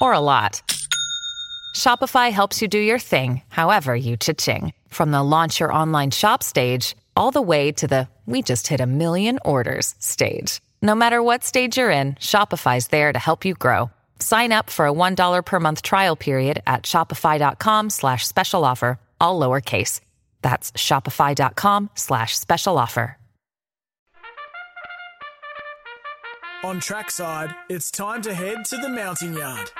or a lot, Shopify helps you do your thing, however you cha-ching. From the launch your online shop stage, all the way to the we just hit a million orders stage. No matter what stage you're in, Shopify's there to help you grow. Sign up for a $1 per month trial period at shopify.com slash special offer, all lowercase. That's shopify.com slash special offer. On trackside, it's time to head to the mounting yard.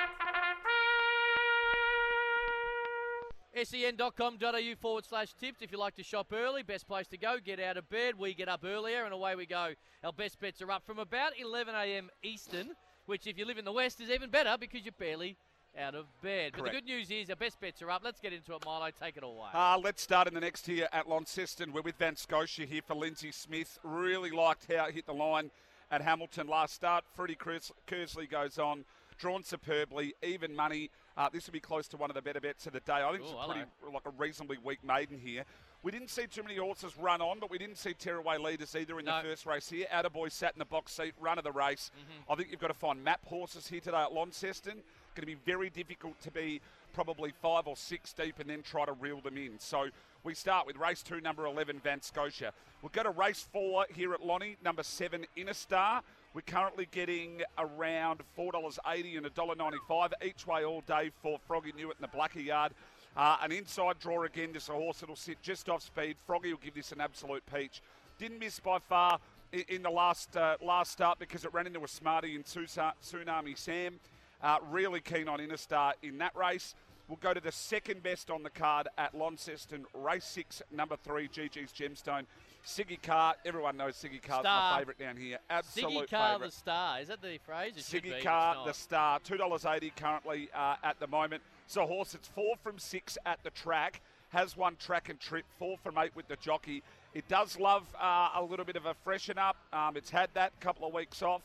sen.com.au forward slash tips. If you like to shop early, best place to go. Get out of bed. We get up earlier, and away we go. Our best bets are up from about 11 a.m. Eastern, which, if you live in the West, is even better because you're barely out of bed. But the good news is our best bets are up. Let's get into it, Milo. Take it away. Uh, let's start in the next here at Launceston. We're with Van Scotia here for Lindsay Smith. Really liked how it hit the line at Hamilton last start. Freddie Kers- Kersley goes on, drawn superbly, even money. Uh, this will be close to one of the better bets of the day. I think Ooh, it's a pretty like a reasonably weak maiden here. We didn't see too many horses run on, but we didn't see tearaway leaders either in No. the first race here. Attaboy sat in the box seat, run of the race. Mm-hmm. I think you've got to find map horses here today at Launceston. Going to be very difficult to be probably five or six deep and then try to reel them in. So we start with race two, number 11, Van Scotia. We'll go to race four here at Lonnie, number seven, Inner Star. We're currently getting around $4.80 and $1.95 each way all day for Froggy Newitt in the Blacker Yard. Uh, an inside draw again, just a horse that'll sit just off speed. Froggy will give this an absolute peach. Didn't miss by far i- in the last uh, last start because it ran into a smarty in Tsunami Sam. Uh, really keen on Interstar in that race. We'll go to the second best on the card at Launceston, race six, number three, GG's Gemstone. Siggy Carr, everyone knows Siggy Carr's Star. my favourite down here. Absolute Siggy Carr favourite. the star. Is that the phrase? It Siggy Carr, the star, two dollars eighty currently uh, at the moment. So horse, it's four from six at the track. Has one track and trip, four from eight with the jockey. It does love uh, a little bit of a freshen up. Um, it's had that couple of weeks off.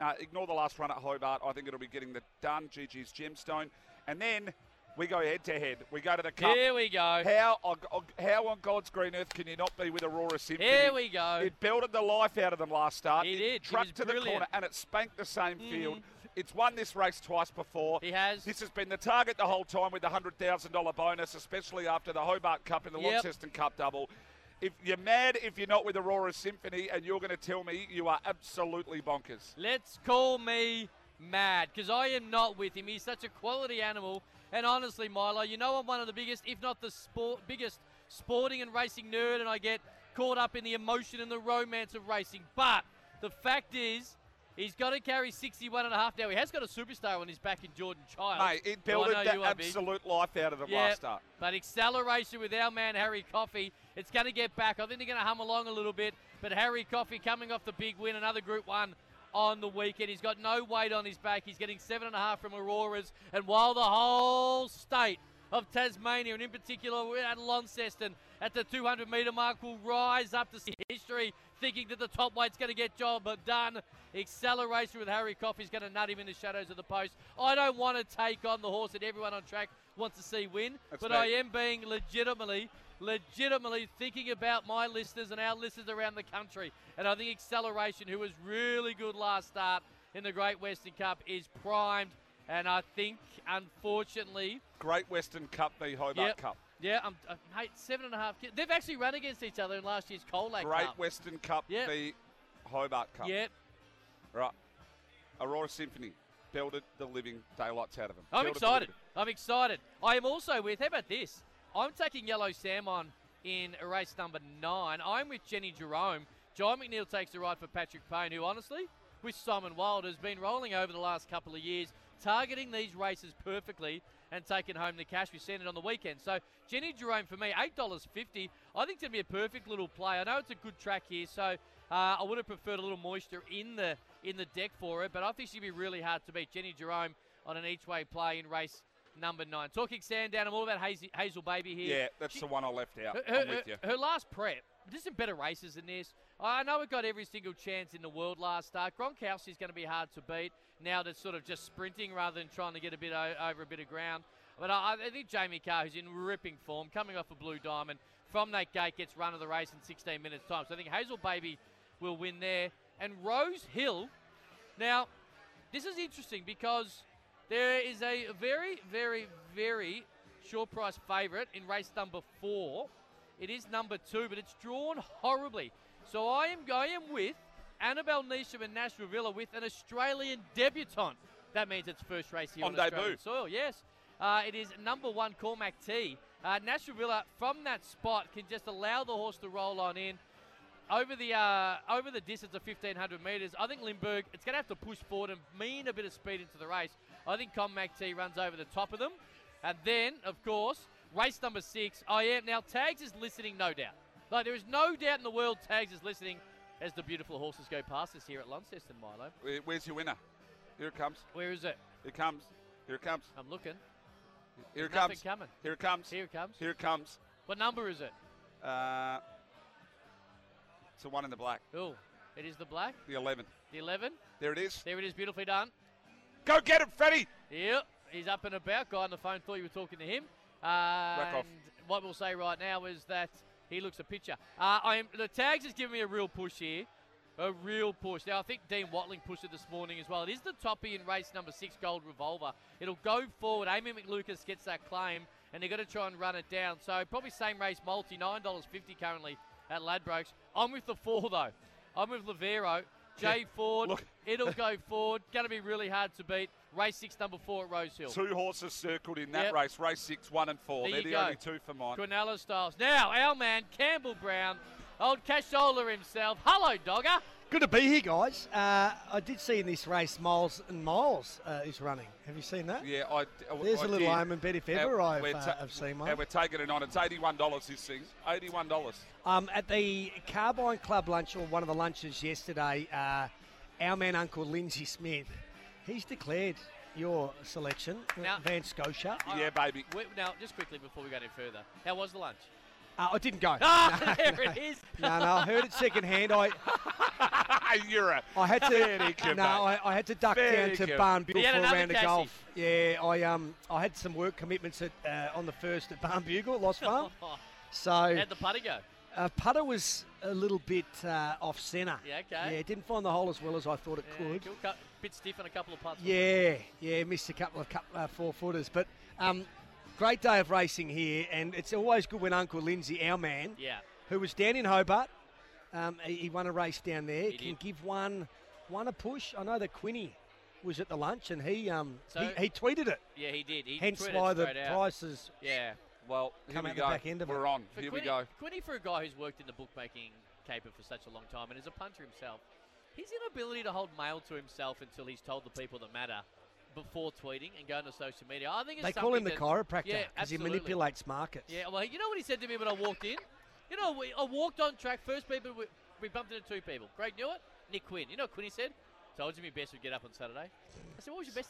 Uh, ignore the last run at Hobart. I think it'll be getting the done. GG's Gemstone, and then we go head to head. We go to the cup. Here we go. How on, how on God's green earth can you not be with Aurora Symphony? Here we go. It belted the life out of them last start. He it did. Trucked to the corner and it spanked the same Mm. field. It's won this race twice before. He has. This has been the target the whole time with the hundred thousand dollar bonus, especially after the Hobart Cup and the Yep. Launceston Cup double. If you're mad if you're not with Aurora Symphony and you're going to tell me you are absolutely bonkers. Let's call me mad because I am not with him. He's such a quality animal. And honestly, Milo, you know I'm one of the biggest, if not the sport, biggest sporting and racing nerd, and I get caught up in the emotion and the romance of racing. But the fact is, he's got to carry 61 and a half now. He has got a superstar on his back in Jordan Child. Mate, it who I belted know the you are big. absolute life out of them Yeah, last start. but acceleration with our man Harry Coffey. It's going to get back. I think they're going to hum along a little bit. But Harry Coffey coming off the big win, another Group One on the weekend. He's got no weight on his back. He's getting seven and a half from Aurora's. And while the whole state of Tasmania, and in particular at Launceston at the 200 metre mark, will rise up to see history, thinking that the top weight's going to get job done. Acceleration with Harry Coffey's going to nut him in the shadows of the post. I don't want to take on the horse that everyone on track wants to see win, That's but. I am being legitimately, legitimately thinking about my listeners and our listeners around the country. And I think Acceleration, who was really good last start in the Great Western Cup, is primed. And I think, unfortunately, Great Western Cup v Hobart Yep. Cup. yeah, I'm, uh, mate, seven and a half. They've actually run against each other in last year's Colac Great Cup. Western Cup Yep. v Hobart Cup. Yep. Right. Aurora Symphony belted the living daylights out of them. I'm Belted excited. I'm excited. I am also with, how about this? I'm taking Yellow Sam on in race number nine. I'm with Jenny Jerome. John McNeil takes the ride for Patrick Payne, who honestly, with Simon Wild, has been rolling over the last couple of years, targeting these races perfectly and taking home the cash. We've seen it on the weekend. So Jenny Jerome for me, $8.50. I think it's to be a perfect little play. I know it's a good track here, so uh, I would have preferred a little moisture in the in the deck for it, but I think she'd be really hard to beat. Jenny Jerome, on an each way play in race number nine. Talking Sandown, I'm all about Hazel, Hazel Baby here. Yeah, that's She- the one I left out. her, I'm her- with you. her last prep, there's some better races than this. I know it got every single chance in the world last start. Gronkowski is going to be hard to beat now that's sort of just sprinting rather than trying to get a bit over a bit of ground. But I, I think Jamie Kah, who's in ripping form, coming off a blue diamond, from that gate gets run of the race in 16 minutes' time. So I think Hazel Baby will win there. And Rose Hill, now, this is interesting because there is a very, very, very short price favourite in race number four. It is number two, but it's drawn horribly. So I am going with Annabel Neasham and Nash Rawiller with an Australian debutant. That means it's first race here On on, Australian debut. soil. Yes, uh, it is number one Cormac T. Uh, Nash Rawiller from that spot can just allow the horse to roll on in over the uh, over the distance of 1500 metres. I think Limburg it's going to have to push forward and mean a bit of speed into the race. I think Cormac T runs over the top of them, and then of course race number six. I am now Tags is listening, no doubt. Like there is no doubt in the world Tags is listening as the beautiful horses go past us here at Launceston, Milo. Where's your winner? Here it comes. Where is it? Here it comes. Here it comes. I'm looking. Here it comes. coming. Here it comes. Here it comes. Here it comes. What number is it? Uh, it's the one in the black. Oh, it is the black, The 11. the 11. There it is. There it is, beautifully done. Go get him, Freddie. Yep, he's up and about. Guy on the phone thought you were talking to him. Uh, off. what we'll say right now is that he looks a picture. Uh, I am the tags is giving me a real push here, a real push. Now I think Dean Watling pushed it this morning as well. It is the toppy in race number six, Gold Revolver. It'll go forward. Amy McLucas gets that claim, and they're going to try and run it down. So probably same race multi, nine dollars fifty currently at Ladbrokes. I'm with the four though. I'm with Lavero. Jay Ford. look. It'll go forward. Going to be really hard to beat. Race six, number four at Rose Hill. Two horses circled in that Yep. race. Race six, one and four. There They're the go. only two for mine. Quinella Styles. Now, our man, Campbell Brown, old Cashola himself. Hello, Dogger. Good to be here, guys. Uh, I did see in this race Miles and Miles uh, is running. Have you seen that? Yeah, I. I There's I a little did. Omen bet if ever Uh, I've, we're uh, ta- have seen one. And we're taking it on. It's eighty-one dollars. This thing, eighty-one dollars. Um, at the Carbine Club lunch, or one of the lunches yesterday, uh, our man Uncle Lindsay Smith, he's declared your selection, uh, Now- Van Scotia. Yeah, baby. Wait, now, just quickly before we go any further, how was the lunch? Uh, I didn't go. Ah, there it is. No, no, I heard it secondhand. I, You're a. I had to. no, I, I had to duck Very down to good. Barnbougle You had for a another round of golf. Yeah, I um, I had some work commitments at uh, on the first at Barnbougle, Lost Farm. So How'd the putter go? uh, putter was a little bit uh, off centre. Yeah, okay. Yeah, didn't find the hole as well as I thought it Yeah, could. cool. Cut- bit stiff on a couple of putts. Yeah, yeah, missed a couple of cup, uh, four footers, but um, great day of racing here, and it's always good when Uncle Lindsay, our man, Yeah. who was down in Hobart, um, he, he won a race down there, He can did. give one one a push. I know that Quinny was at the lunch, and he um So- he, he tweeted it. Yeah, he did. He Hence tweeted why the out. prices. Yeah. Well, here Come we out the go. back end of We're it. on. For Here Quinny, we go. Quinny, for a guy who's worked in the bookmaking caper for such a long time and is a punter himself, his inability to hold mail to himself until he's told the people that matter before tweeting and going to social media, I think it's They call him the something that- chiropractor Yeah, he manipulates markets. Yeah, well, you know what he said to me when I walked in? You know, we, I walked on track. First people, we, we bumped into two people. Greg Newitt, Nick Quinn. You know what Quinn said? Told you my best would get up on Saturday. I said, what was your best